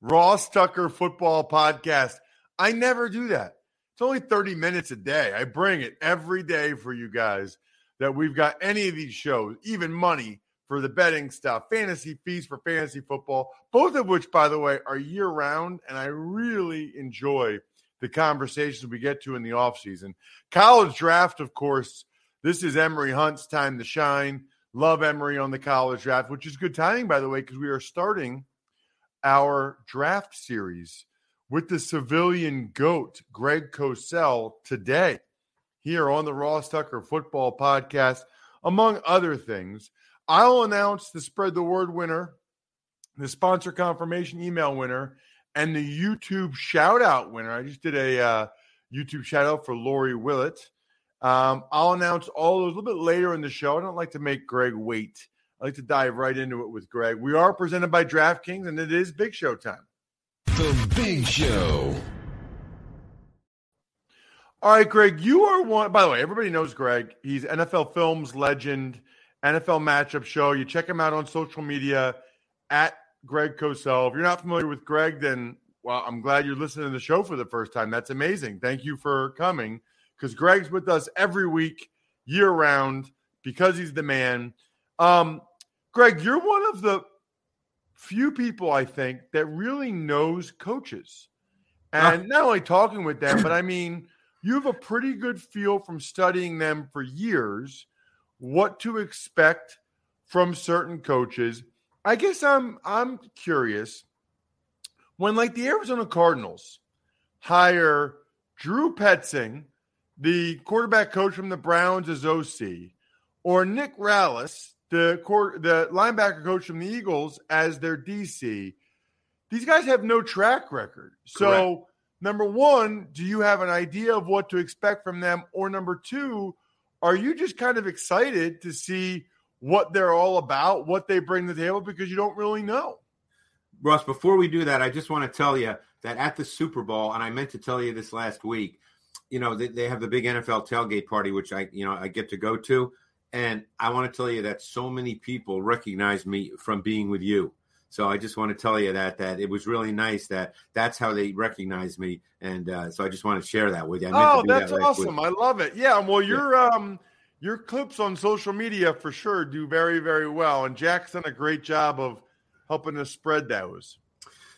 Ross Tucker football podcast. I never do that. It's only 30 minutes a day. I bring it every day for you guys that we've got any of these shows, even money for the betting stuff, fantasy feast for fantasy football, both of which, by the way, are year round. And I really enjoy the conversations we get to in the offseason. College draft, of course, this is Emory Hunt's time to shine. Love Emory on the college draft, which is good timing, by the way, because we are starting our draft series with the civilian goat, Greg Cosell, today here on the Ross Tucker Football Podcast, among other things. I'll announce the Spread the Word winner, the sponsor confirmation email winner, and the YouTube shout out winner. I just did a uh, YouTube shout out for Lori Willett. Um, I'll announce all those a little bit later in the show. I don't like to make Greg wait. I like to dive right into it with Greg. We are presented by DraftKings, and it is Big Show time. The Big Show. All right, Greg, you are one. By the way, everybody knows Greg. He's NFL Films legend, NFL Matchup Show. You check him out on social media at Greg Cosell. If you're not familiar with Greg, then well, I'm glad you're listening to the show for the first time. That's amazing. Thank you for coming because Greg's with us every week, year round, because he's the man. Um, Greg, you're one of the few people I think that really knows coaches, and not only talking with them, but I mean you have a pretty good feel from studying them for years what to expect from certain coaches. I guess I'm I'm curious when like the Arizona Cardinals hire Drew Petzing, the quarterback coach from the Browns as OC, or Nick Rallis, the court, the linebacker coach from the Eagles as their DC. These guys have no track record. So Correct. number one, do you have an idea of what to expect from them? Or number two, are you just kind of excited to see what they're all about, what they bring to the table, because you don't really know? Ross, before we do that, I just want to tell you that at the Super Bowl, and I meant to tell you this last week, you know, they, they have the big NFL tailgate party, which I, you know, I get to go to. And I want to tell you that so many people recognize me from being with you. So I just want to tell you that that it was really nice that that's how they recognize me, and uh, so I just want to share that with you. Oh, that that's week. awesome. I love it. Yeah. Well, your um your clips on social media for sure do very, very well. And Jack's done a great job of helping us spread those.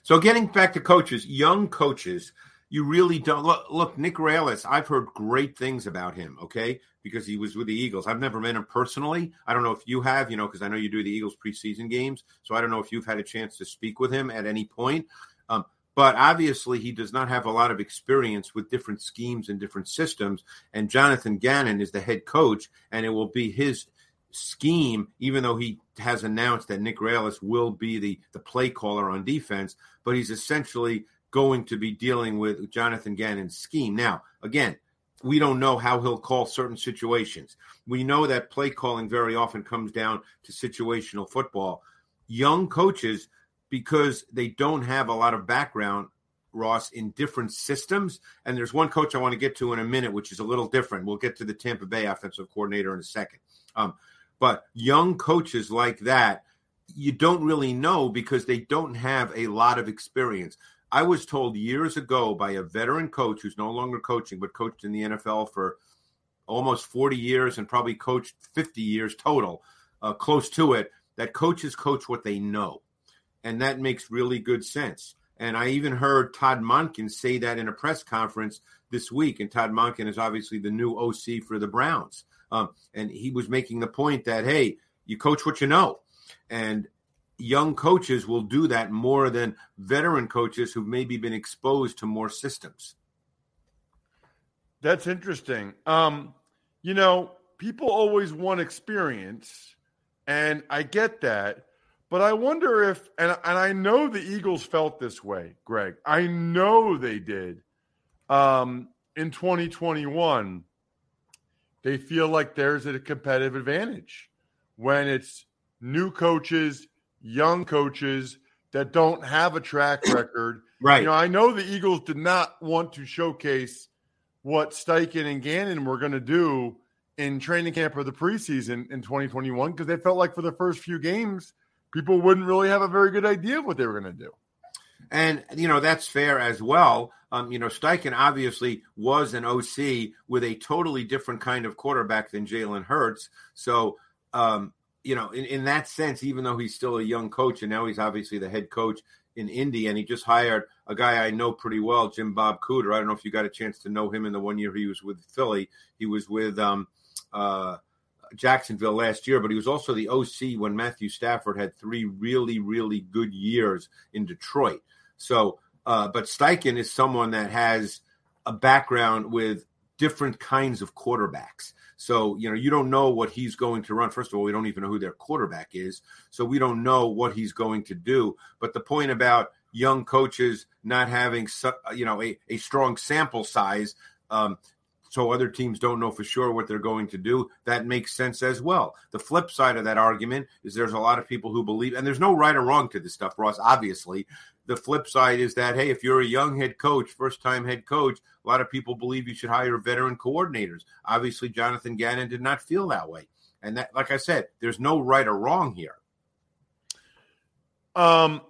So getting back to coaches, young coaches, you really don't look. Look, Nick Rallis, I've heard great things about him. Okay, because he was with the Eagles. I've never met him personally. I don't know if you have, you know, because I know you do the Eagles preseason games. So I don't know if you've had a chance to speak with him at any point. Um, but obviously, he does not have a lot of experience with different schemes and different systems. And Jonathan Gannon is the head coach, and it will be his scheme, even though he has announced that Nick Rallis will be the, the play caller on defense, but he's essentially going to be dealing with Jonathan Gannon's scheme. Now, again, we don't know how he'll call certain situations. We know that play calling very often comes down to situational football. Young coaches, because they don't have a lot of background, Ross, in different systems. And there's one coach I want to get to in a minute, which is a little different. We'll get to the Tampa Bay offensive coordinator in a second. Um, but young coaches like that, you don't really know because they don't have a lot of experience. I was told years ago by a veteran coach who's no longer coaching, but coached in the NFL for almost 40 years and probably coached 50 years total, uh, close to it, that coaches coach what they know. And that makes really good sense. And I even heard Todd Monken say that in a press conference this week. And Todd Monken is obviously the new OC for the Browns. Um, and he was making the point that, hey, you coach what you know. And young coaches will do that more than veteran coaches who've maybe been exposed to more systems. That's interesting. Um, you know, people always want experience, and I get that. But I wonder if, and, and I know the Eagles felt this way, Greg. I know they did um, in 2021. They feel like there's a competitive advantage when it's new coaches, young coaches that don't have a track record. Right. You know, I know the Eagles did not want to showcase what Steichen and Gannon were going to do in training camp or the preseason in 2021 because they felt like for the first few games, people wouldn't really have a very good idea of what they were going to do. And, you know, that's fair as well. Um, you know, Steichen obviously was an OC with a totally different kind of quarterback than Jalen Hurts. So, um, you know, in, in that sense, even though he's still a young coach and now he's obviously the head coach in Indy, and he just hired a guy I know pretty well, Jim Bob Cooter. I don't know if you got a chance to know him in the one year he was with Philly. He was with um, uh, Jacksonville last year, but he was also the OC when Matthew Stafford had three really, really good years in Detroit. So, uh, but Steichen is someone that has a background with different kinds of quarterbacks. So, you know, you don't know what he's going to run. First of all, we don't even know who their quarterback is. So we don't know what he's going to do. But the point about young coaches not having, you know, a, a strong sample size, um, so other teams don't know for sure what they're going to do. That makes sense as well. The flip side of that argument is there's a lot of people who believe, and there's no right or wrong to this stuff, Ross, obviously. The flip side is that, hey, if you're a young head coach, first time head coach, a lot of people believe you should hire veteran coordinators. Obviously, Jonathan Gannon did not feel that way. And that, like I said, there's no right or wrong here. Um,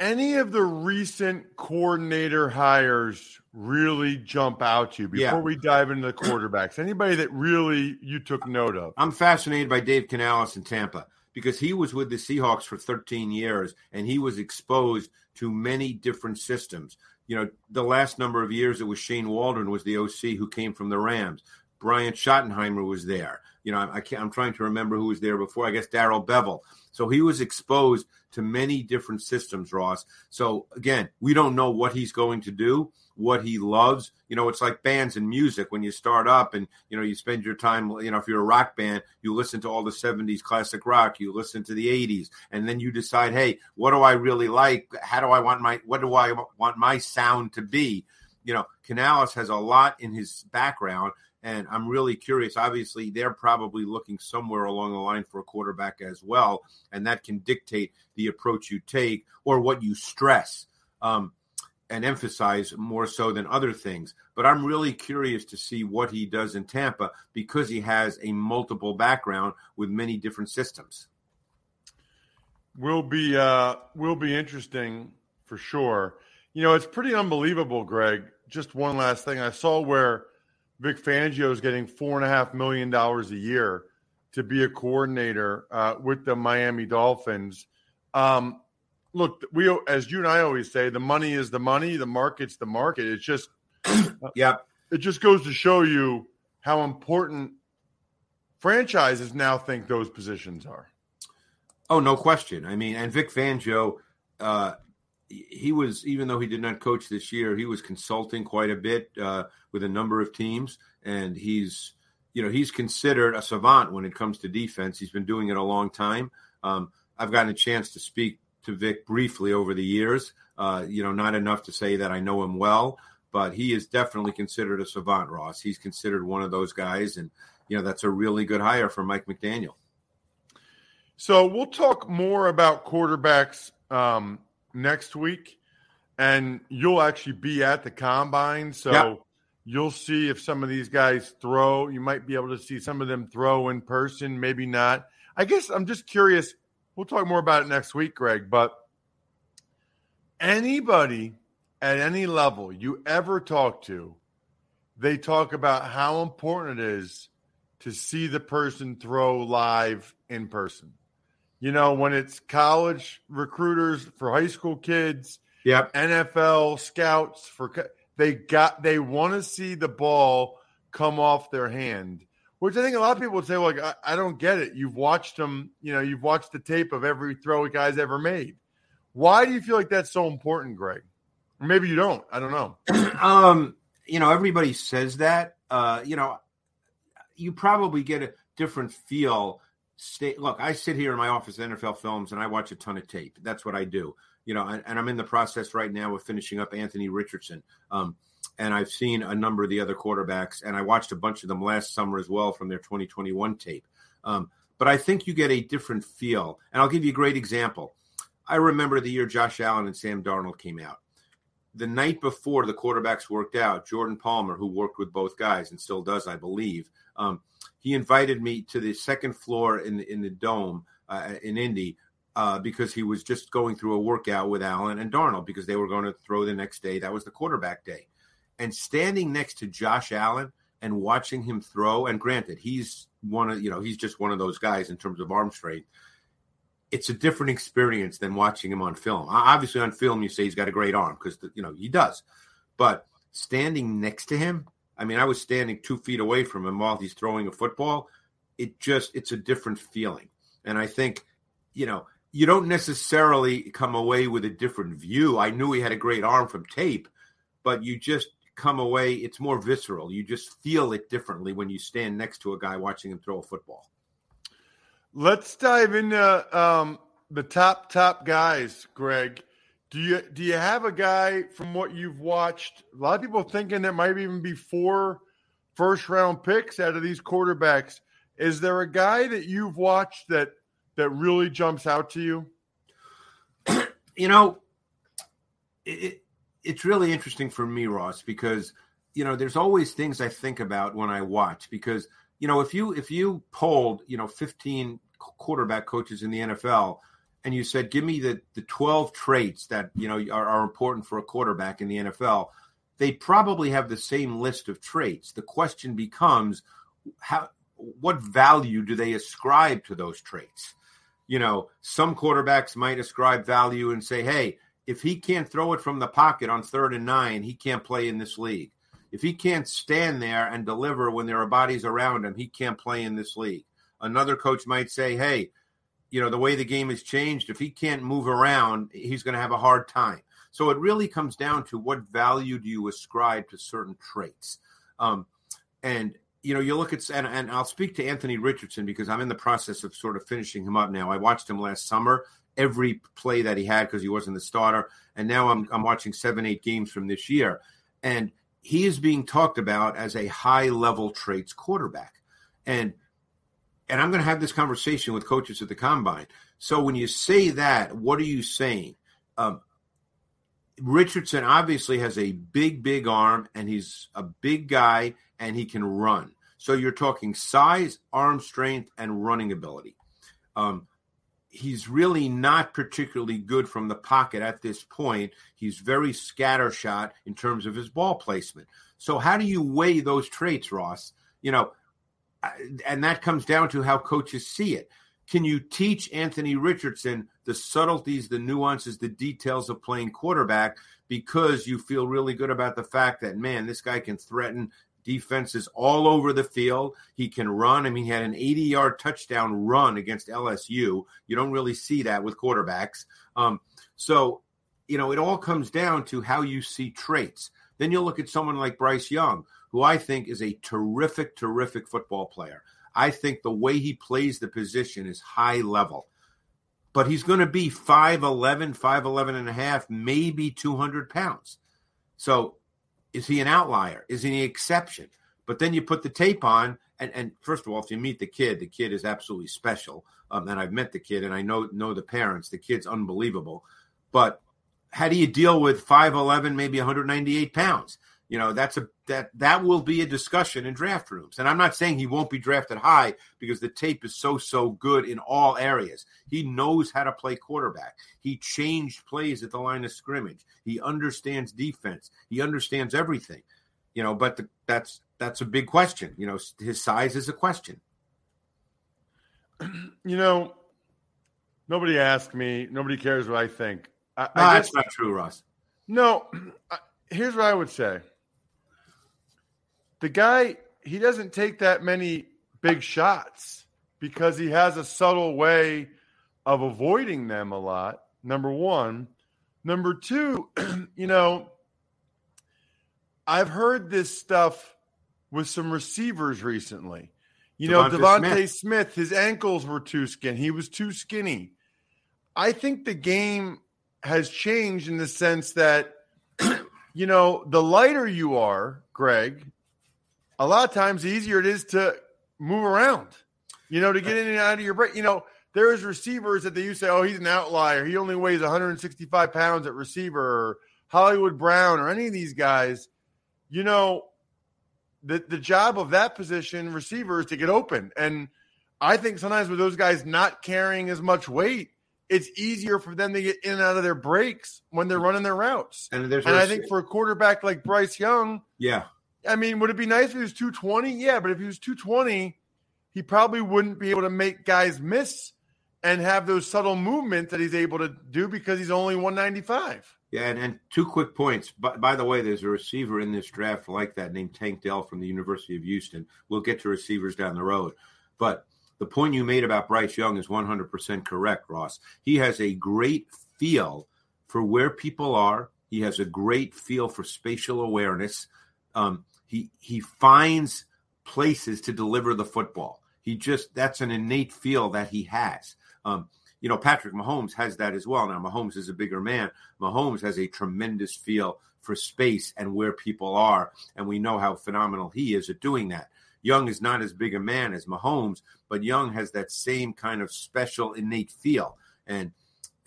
any of the recent coordinator hires really jump out to you before yeah. we dive into the quarterbacks? Anybody that really you took note of? I'm fascinated by Dave Canales in Tampa because he was with the Seahawks for 13 years and he was exposed to many different systems. You know, the last number of years it was Shane Waldron was the OC who came from the Rams. Brian Schottenheimer was there. You know, I can't, I'm trying to remember who was there before. I guess Darrell Bevell. So he was exposed to many different systems, Ross. So again, we don't know what he's going to do, what he loves. You know, it's like bands and music. When you start up and you know you spend your time, you know, if you're a rock band, you listen to all the '70s classic rock, you listen to the '80s, and then you decide, hey, what do I really like? How do I want my what do I want my sound to be? You know, Canales has a lot in his background and I'm really curious. Obviously, they're probably looking somewhere along the line for a quarterback as well. And that can dictate the approach you take or what you stress um, and emphasize more so than other things. But I'm really curious to see what he does in Tampa because he has a multiple background with many different systems. Will be uh, will be interesting for sure. You know, it's pretty unbelievable, Greg. Just one last thing I saw where Vic Fangio is getting four and a half million dollars a year to be a coordinator uh, with the Miami Dolphins. Um, look, we as you and I always say, the money is the money, the market's the market. It's just, yeah, it just goes to show you how important franchises now think those positions are. Oh, no question. I mean, and Vic Fangio, uh, he was even though he did not coach this year, he was consulting quite a bit uh, with a number of teams, and he's you know he's considered a savant when it comes to defense. He's been doing it a long time. Um, I've gotten a chance to speak to Vic briefly over the years. Uh, you know, not enough to say that I know him well, but he is definitely considered a savant. Ross, he's considered one of those guys, and you know that's a really good hire for Mike McDaniel. So we'll talk more about quarterbacks um, next week. and you'll actually be at the combine. So Yep. you'll see if some of these guys throw. You might be able to see some of them throw in person, maybe not. I guess I'm just curious. We'll talk more about it next week, Greg, but anybody at any level you ever talk to, they talk about how important it is to see the person throw live in person. You know, when it's college recruiters for high school kids, Yep. NFL scouts for they got they want to see the ball come off their hand, which I think a lot of people would say, like, I, I don't get it. You've watched them, you know, you've watched the tape of every throw a guy's ever made. Why do you feel like that's so important, Greg? Or maybe you don't. I don't know. um, you know, everybody says that. Uh, you know, you probably get a different feel. Stay, look, I sit here in my office at NFL Films and I watch a ton of tape. That's what I do. You know, and, and I'm in the process right now of finishing up Anthony Richardson. Um, and I've seen a number of the other quarterbacks, and I watched a bunch of them last summer as well from their 2021 tape. Um, but I think you get a different feel. And I'll give you a great example. I remember the year Josh Allen and Sam Darnold came out the night before the quarterbacks worked out, Jordan Palmer, who worked with both guys and still does, I believe, um, he invited me to the second floor in the, in the dome uh, in Indy uh, because he was just going through a workout with Allen and Darnold because they were going to throw the next day. That was the quarterback day, and standing next to Josh Allen and watching him throw. And granted, he's one of you know he's just one of those guys in terms of arm strength it's a different experience than watching him on film. Obviously, on film, you say he's got a great arm because you know he does, but standing next to him, I mean, I was standing two feet away from him while he's throwing a football. It just it's a different feeling, and I think you know you don't necessarily come away with a different view. I knew he had a great arm from tape, but you just come away. It's more visceral. You just feel it differently when you stand next to a guy watching him throw a football. Let's dive into um, the top top guys, Greg. Do you do you have a guy from what you've watched? A lot of people thinking there might even be four first round picks out of these quarterbacks. Is there a guy that you've watched that that really jumps out to you? You know, it, it's really interesting for me, Ross, because you know there's always things I think about when I watch because you know if you if you polled you know 15 quarterback coaches in the NFL and you said give me the the 12 traits that you know are, are important for a quarterback in the NFL they probably have the same list of traits. The question becomes how what value do they ascribe to those traits? You know some quarterbacks might ascribe value and say hey if he can't throw it from the pocket on third and nine he can't play in this league. If he can't stand there and deliver when there are bodies around him, he can't play in this league. Another coach might say, hey, you know, the way the game has changed, if he can't move around, he's going to have a hard time. So it really comes down to what value do you ascribe to certain traits. Um, and, you know, you look at, and, and I'll speak to Anthony Richardson because I'm in the process of sort of finishing him up now. I watched him last summer, every play that he had because he wasn't the starter. And now I'm, I'm watching seven, eight games from this year. And he is being talked about as a high level traits quarterback. And and I'm going to have this conversation with coaches at the combine. So when you say that, what are you saying? Um, Richardson obviously has a big, big arm, and he's a big guy, and he can run. So you're talking size, arm strength, and running ability. Um, he's really not particularly good from the pocket at this point. He's very scattershot in terms of his ball placement. So how do you weigh those traits, Ross? You know, and that comes down to how coaches see it. Can you teach Anthony Richardson the subtleties, the nuances, the details of playing quarterback because you feel really good about the fact that, man, this guy can threaten defenses all over the field. He can run. I mean, he had an 80 yard touchdown run against LSU. You don't really see that with quarterbacks. Um, so, you know, it all comes down to how you see traits. Then you'll look at someone like Bryce Young, who I think is a terrific, terrific football player. I think the way he plays the position is high level. But he's going to be 5'11, 5'11 and a half, maybe 200 pounds. So is he an outlier? Is he an exception? But then you put the tape on, and, and first of all, if you meet the kid, the kid is absolutely special. Um, and I've met the kid, and I know know the parents. The kid's unbelievable. But how do you deal with 5'11, maybe 198 pounds? You know, that's a that that will be a discussion in draft rooms. And I'm not saying he won't be drafted high because the tape is so so good in all areas. He knows how to play quarterback. He changed plays at the line of scrimmage. He understands defense. He understands everything. You know, but the, that's that's a big question. You know, his size is a question. You know, nobody asked me. Nobody cares what I think. I, No, I that's not true, Ross. No, I- here's what I would say. The guy, he doesn't take that many big shots because he has a subtle way of avoiding them a lot. Number one. Number two, you know, I've heard this stuff with some receivers recently. You know, Devonta Devontae Smith. Smith, his ankles were too skinny. He was too skinny. I think the game has changed in the sense that, you know, the lighter you are, Greg, a lot of times the easier it is to move around, you know, to get in and out of your break. You know, there's receivers that they used to say, oh, he's an outlier. He only weighs 165 pounds at receiver, or Hollywood Brown, or any of these guys. You know, the, the job of that position, receiver, is to get open. And I think sometimes with those guys not carrying as much weight, it's easier for them to get in and out of their breaks when they're running their routes. And there's And I think for a quarterback like Bryce Young, yeah, I mean, would it be nice if he was 220? Yeah, but if he was 220, he probably wouldn't be able to make guys miss and have those subtle movements that he's able to do because he's only 195. Yeah, and, and two quick points. By, by the way, there's a receiver in this draft like that named Tank Dell from the University of Houston. We'll get to receivers down the road. But the point you made about Bryce Young is 100% correct, Ross. He has a great feel for where people are. He has a great feel for spatial awareness. Um, he he finds places to deliver the football. He just that's an innate feel that he has. Um, you know, Patrick Mahomes has that as well. Now, Mahomes is a bigger man. Mahomes has a tremendous feel for space and where people are, and we know how phenomenal he is at doing that. Young is not as big a man as Mahomes, but Young has that same kind of special innate feel, and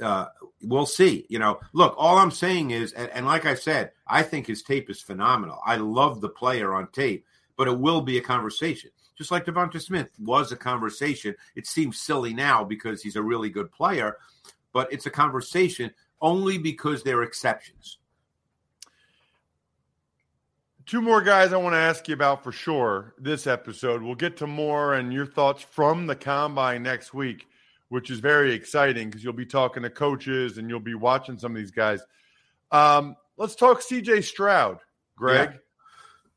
uh, we'll see. You know, look, all I'm saying is, and, and like I said, I think his tape is phenomenal. I love the player on tape, but it will be a conversation. Just like Devonta Smith was a conversation. It seems silly now because he's a really good player, but it's a conversation only because they're exceptions. Two more guys I want to ask you about for sure this episode. We'll get to more and your thoughts from the combine next week, which is very exciting because you'll be talking to coaches and you'll be watching some of these guys. Um, let's talk CJ Stroud, Greg.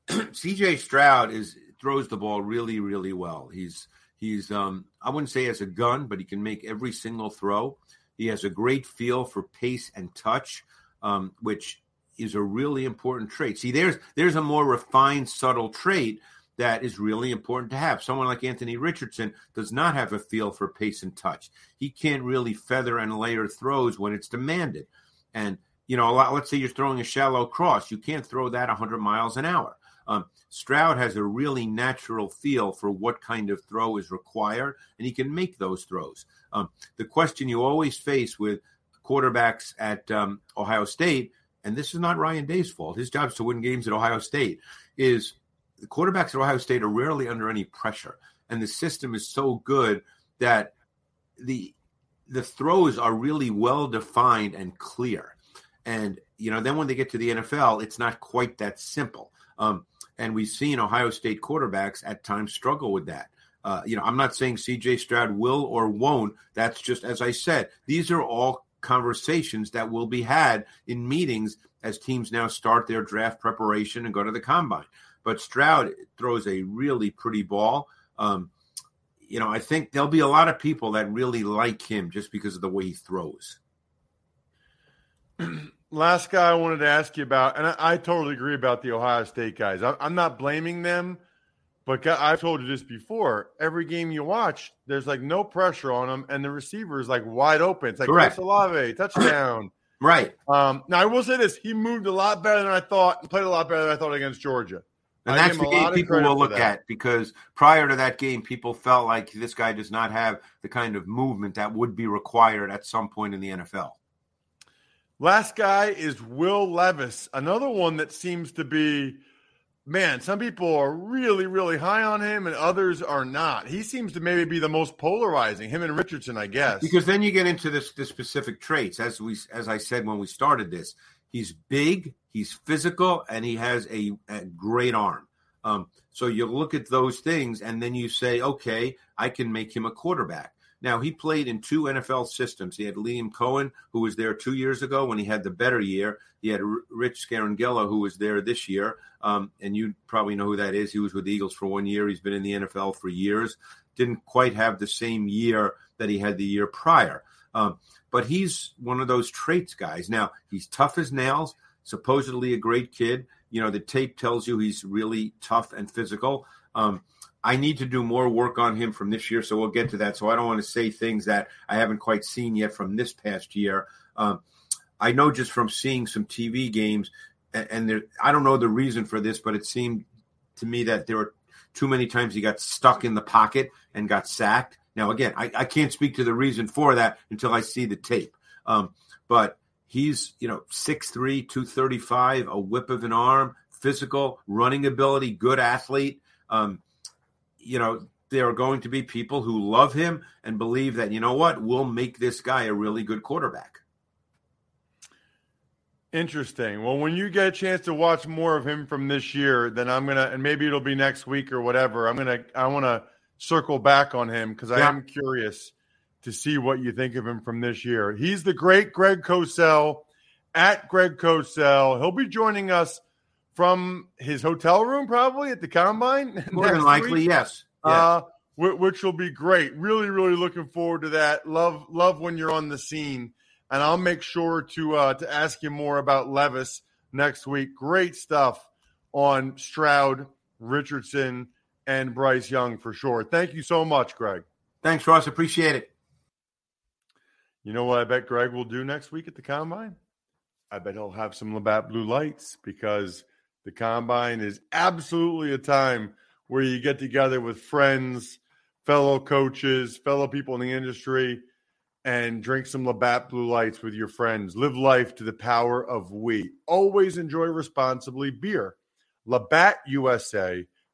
CJ Stroud is throws the ball really, really well. He's he's um I wouldn't say has a gun, but he can make every single throw. He has a great feel for pace and touch, um, which is a really important trait. See, there's there's a more refined, subtle trait that is really important to have. Someone like Anthony Richardson does not have a feel for pace and touch. He can't really feather and layer throws when it's demanded. And you know, a lot, let's say you're throwing a shallow cross, you can't throw that 100 miles an hour. Um, Stroud has a really natural feel for what kind of throw is required, and he can make those throws. Um, the question you always face with quarterbacks at um, Ohio State, and this is not Ryan Day's fault, his job is to win games at Ohio State, is the quarterbacks at Ohio State are rarely under any pressure, and the system is so good that the the throws are really well defined and clear. And you know, then when they get to the NFL, it's not quite that simple. Um, and we've seen Ohio State quarterbacks at times struggle with that. Uh, you know, I'm not saying CJ Stroud will or won't. That's just as I said. These are all conversations that will be had in meetings as teams now start their draft preparation and go to the combine. But Stroud throws a really pretty ball. Um, you know, I think there'll be a lot of people that really like him just because of the way he throws. Last guy I wanted to ask you about, and I, I totally agree about the Ohio State guys. I, I'm not blaming them, but I've told you this before. Every game you watch, there's like no pressure on them, and the receiver is like wide open. It's like Correct. Chris Olave, touchdown. Right. Um, now I will say this: he moved a lot better than I thought, and played a lot better than I thought against Georgia. And I that's the him a lot game people will look at because prior to that game, people felt like this guy does not have the kind of movement that would be required at some point in the NFL. Last guy is Will Levis, another one that seems to be, man, some people are really, really high on him and others are not. He seems to maybe be the most polarizing, him and Richardson, I guess. Because then you get into this the specific traits, as we as I said when we started this. He's big, he's physical, and he has a, a great arm. Um, so you look at those things, and then you say, okay, I can make him a quarterback. Now he played in two NFL systems. He had Liam Coen, who was there two years ago when he had the better year. He had Rich Scangarello, who was there this year, um, and you probably know who that is. He was with the Eagles for one year. He's been in the NFL for years. Didn't quite have the same year that he had the year prior, um, but he's one of those traits guys. Now he's tough as nails. Supposedly a great kid. You know the tape tells you he's really tough and physical. Um, I need to do more work on him from this year, so we'll get to that. So I don't want to say things that I haven't quite seen yet from this past year. Um, I know just from seeing some TV games, and, there, I don't know the reason for this, but it seemed to me that there were too many times he got stuck in the pocket and got sacked. Now, again, I, I can't speak to the reason for that until I see the tape. Um, but he's, you know, 6'3, 235, a whip of an arm, physical, running ability, good athlete. Um, you know, there are going to be people who love him and believe that, you know what, we'll make this guy a really good quarterback. Interesting. Well, when you get a chance to watch more of him from this year, then I'm gonna, and maybe it'll be next week or whatever. I'm gonna, I want to circle back on him because I Yeah. am curious to see what you think of him from this year. He's the great Greg Cosell at Greg Cosell. He'll be joining us from his hotel room probably at the combine. More than likely, week. yes. Uh, whi- which will be great. Really, really looking forward to that. Love, love when you're on the scene, and I'll make sure to uh, to ask you more about Levis next week. Great stuff on Stroud, Richardson, and Bryce Young for sure. Thank you so much, Greg. Thanks, Ross. Appreciate it. You know what I bet Greg will do next week at the combine? I bet he'll have some Labatt blue lights because the combine is absolutely a time where you get together with friends, fellow coaches, fellow people in the industry, and drink some Labatt blue lights with your friends. Live life to the power of we. Always enjoy responsibly beer. Labatt USA,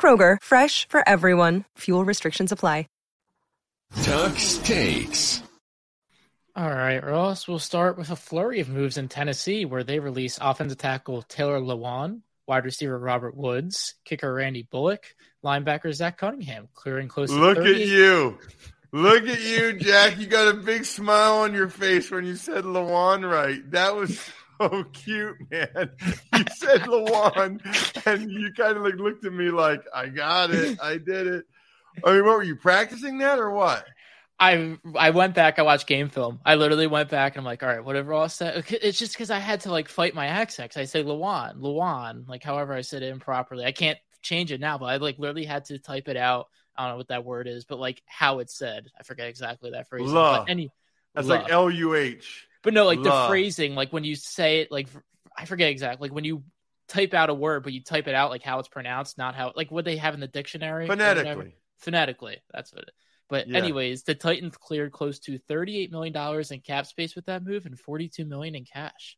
Kroger, fresh for everyone. Fuel restrictions apply. Tuck's Takes. All right, Ross. We'll start with a flurry of moves in Tennessee, where they release offensive tackle Taylor Lewan, wide receiver Robert Woods, kicker Randy Bullock, linebacker Zach Cunningham, clearing close. Look to at you. Look at you, Jack. You got a big smile on your face when you said Lawan right. That was so cute, man. You said Lawan, and you kind of like looked at me like, I got it. I did it. I mean, what were you practicing that or what? I I went back. I watched game film. I literally went back and I'm like, all right, whatever Ross said. It's just because I had to like fight my accent. I say Lawan, Lawan, like however I said it improperly. I can't change it now, but I like literally had to type it out. I don't know what that word is, but like how it's said. I forget exactly that phrase. But any, That's like L U H. But no, like the phrasing, like when you say it, like I forget exactly, like when you type out a word, but you type it out like how it's pronounced, not how like what they have in the dictionary. Phonetically. Phonetically, that's what. It, but Yeah. anyways, the Titans cleared close to thirty-eight million dollars in cap space with that move and forty-two million in cash.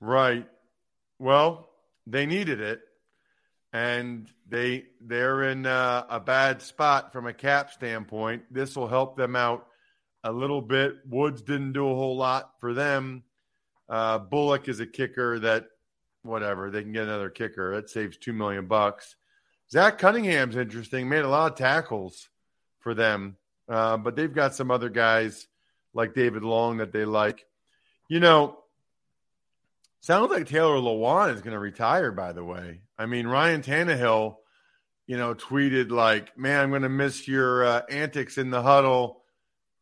Right. Well, they needed it, and they they're in uh, a bad spot from a cap standpoint. This will help them out a little bit. Woods didn't do a whole lot for them. Uh, Bullock is a kicker that whatever they can get another kicker that saves two million bucks. Zach Cunningham's interesting. Made a lot of tackles for them, uh, but they've got some other guys like David Long that they like. You know, Sounds like Taylor Lewan is going to retire, by the way. I mean, Ryan Tannehill, you know, tweeted like, man, I'm going to miss your uh, antics in the huddle.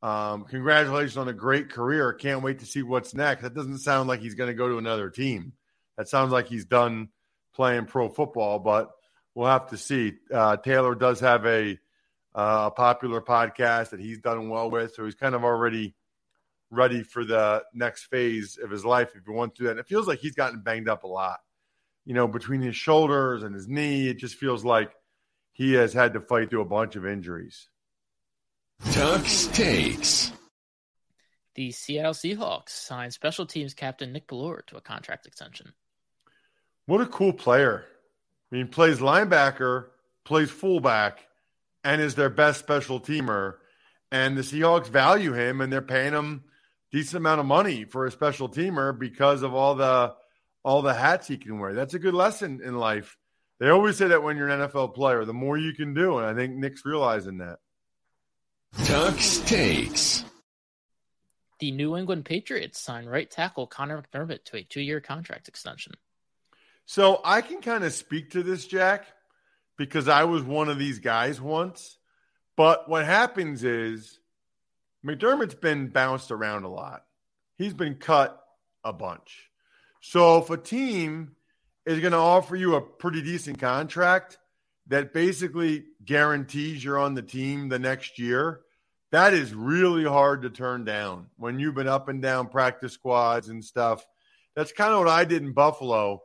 Um, congratulations on a great career. Can't wait to see what's next. That doesn't sound like he's going to go to another team. That sounds like he's done playing pro football, but we'll have to see. Uh, Taylor does have a uh, a popular podcast that he's done well with, so he's kind of already ready for the next phase of his life if he wants to. And it feels like he's gotten banged up a lot, you know, between his shoulders and his knee. It just feels like he has had to fight through a bunch of injuries. Tuck's takes. The Seattle Seahawks signed special teams captain Nick Bellore to a contract extension. What a cool player. I mean, plays linebacker, plays fullback, and is their best special teamer. And the Seahawks value him, and they're paying him decent amount of money for a special teamer because of all the all the hats he can wear. That's a good lesson in life. They always say that when you're an NFL player, the more you can do, and I think Nick's realizing that. Tuck's takes. The New England Patriots signed right tackle Connor McDermott to a two-year contract extension. So I can kind of speak to this, Jack, because I was one of these guys once. But what happens is McDermott's been bounced around a lot. He's been cut a bunch. So if a team is going to offer you a pretty decent contract that basically guarantees you're on the team the next year, that is really hard to turn down when you've been up and down practice squads and stuff. That's kind of what I did in Buffalo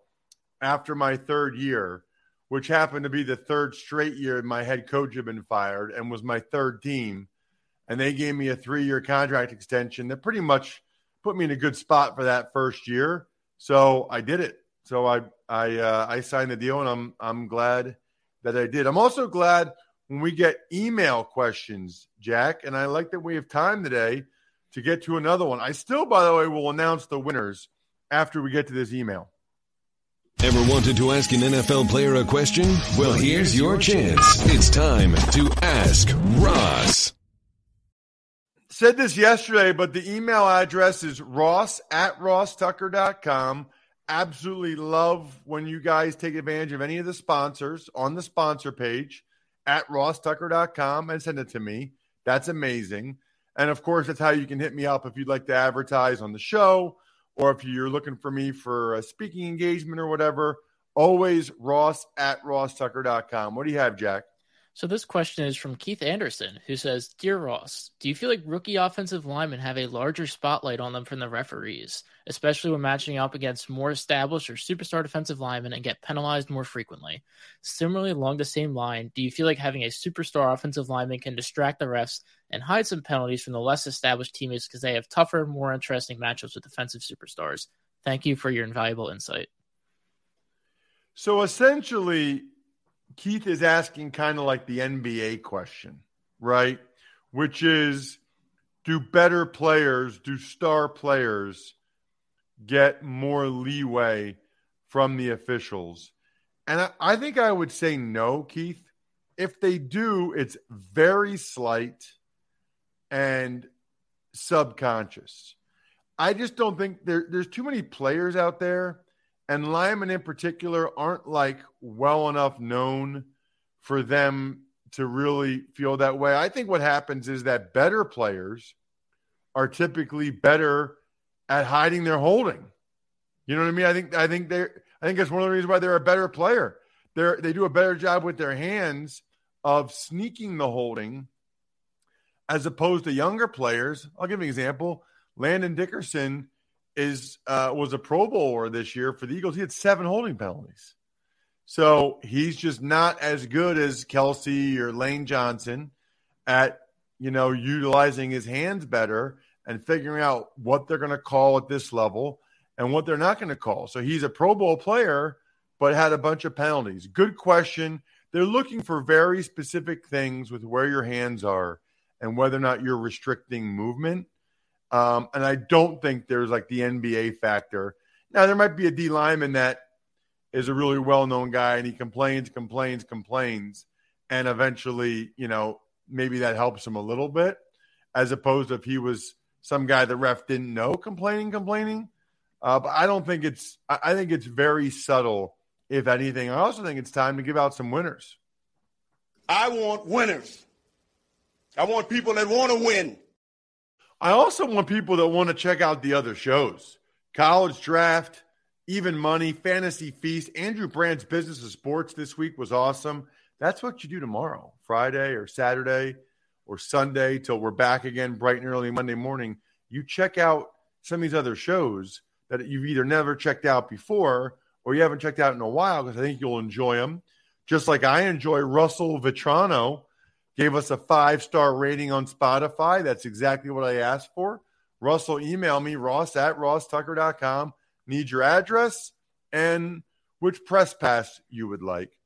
after my third year, which happened to be the third straight year my head coach had been fired and was my third team. And they gave me a three year contract extension that pretty much put me in a good spot for that first year. So I did it. So I I uh, I signed the deal, and I'm I'm glad that I did. I'm also glad when we get email questions, Jack, and I like that we have time today to get to another one. I still, by the way, will announce the winners after we get to this email. Ever wanted to ask an NFL player a question? Well, here's your chance. It's time to ask Ross. Said this yesterday, but the email address is ross at rosstucker.com. Absolutely love when you guys take advantage of any of the sponsors on the sponsor page at rosstucker.com and send it to me. That's amazing. And of course, that's how you can hit me up if you'd like to advertise on the show or if you're looking for me for a speaking engagement or whatever. Always ross at rosstucker.com. What do you have, Jack? So this question is from Keith Anderson, who says, "Dear Ross, do you feel like rookie offensive linemen have a larger spotlight on them from the referees, especially when matching up against more established or superstar defensive linemen and get penalized more frequently? Similarly, along the same line, do you feel like having a superstar offensive lineman can distract the refs and hide some penalties from the less established teammates because they have tougher, more interesting matchups with defensive superstars? Thank you for your invaluable insight." So essentially, Keith is asking kind of like the NBA question, right? Which is do better players, do star players get more leeway from the officials? And I, I, think I would say no, Keith. If they do, it's very slight and subconscious. I just don't think there, there's too many players out there and linemen in particular aren't like well enough known for them to really feel that way. I think what happens is that better players are typically better at hiding their holding. You know what I mean? I think I think they I think that's one of the reasons why they're a better player. They're they do a better job with their hands of sneaking the holding as opposed to younger players. I'll give an example. Landon Dickerson is uh, was a Pro Bowler this year for the Eagles. He had seven holding penalties. So he's just not as good as Kelce or Lane Johnson at, you know, utilizing his hands better and figuring out what they're going to call at this level and what they're not going to call. So he's a Pro Bowl player, but had a bunch of penalties. Good question. They're looking for very specific things with where your hands are and whether or not you're restricting movement. Um, and I don't think there's like the NBA factor. Now, there might be a D lineman that is a really well known guy and he complains, complains, complains. And eventually, you know, maybe that helps him a little bit, as opposed to if he was some guy the ref didn't know complaining, complaining. Uh, but I don't think it's, I think it's very subtle, if anything. I also think it's time to give out some winners. I want winners. I want people that want to win. I also want people that want to check out the other shows. College Draft even money, fantasy feast. Andrew Brandt's business of sports this week was awesome. That's what you do tomorrow, Friday or Saturday or Sunday till we're back again bright and early Monday morning. You check out some of these other shows that you've either never checked out before or you haven't checked out in a while because I think you'll enjoy them. Just like I enjoy Russell Vitrano gave us a five star rating on Spotify. That's exactly what I asked for. Russell, email me, ross at rosstucker.com. Need your address and which press pass you would like.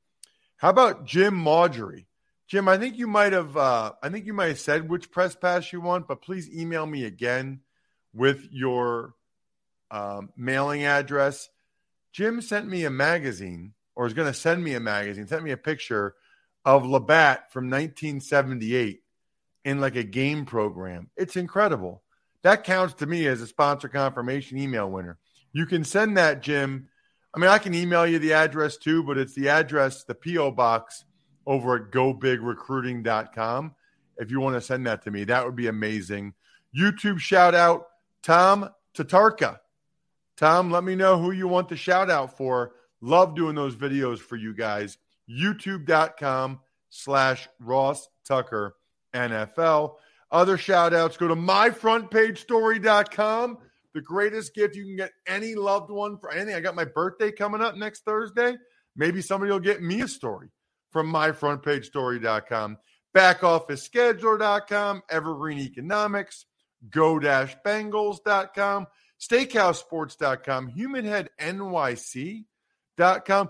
How about Jim Maudry? Jim, I think you might have uh, I think you might have said which press pass you want, but please email me again with your um, mailing address. Jim sent me a magazine, or is going to send me a magazine, sent me a picture of Labatt from 1978 in like a game program. It's incredible. That counts to me as a sponsor confirmation email winner. You can send that, Jim. I mean, I can email you the address too, but it's the address, the P.O. box over at gobigrecruiting.com. If you want to send that to me, that would be amazing. YouTube shout out Tom Tatarka. Tom, let me know who you want the shout out for. Love doing those videos for you guys. YouTube.com slash Ross Tucker NFL. Other shout outs go to myfrontpagestory.com. The greatest gift you can get any loved one for anything. I got my birthday coming up next Thursday. Maybe somebody will get me a story from myfrontpagestory.com. Backofficescheduler.com, Evergreen Economics, go-bengals.com, steakhousesports.com, humanheadnyc.com,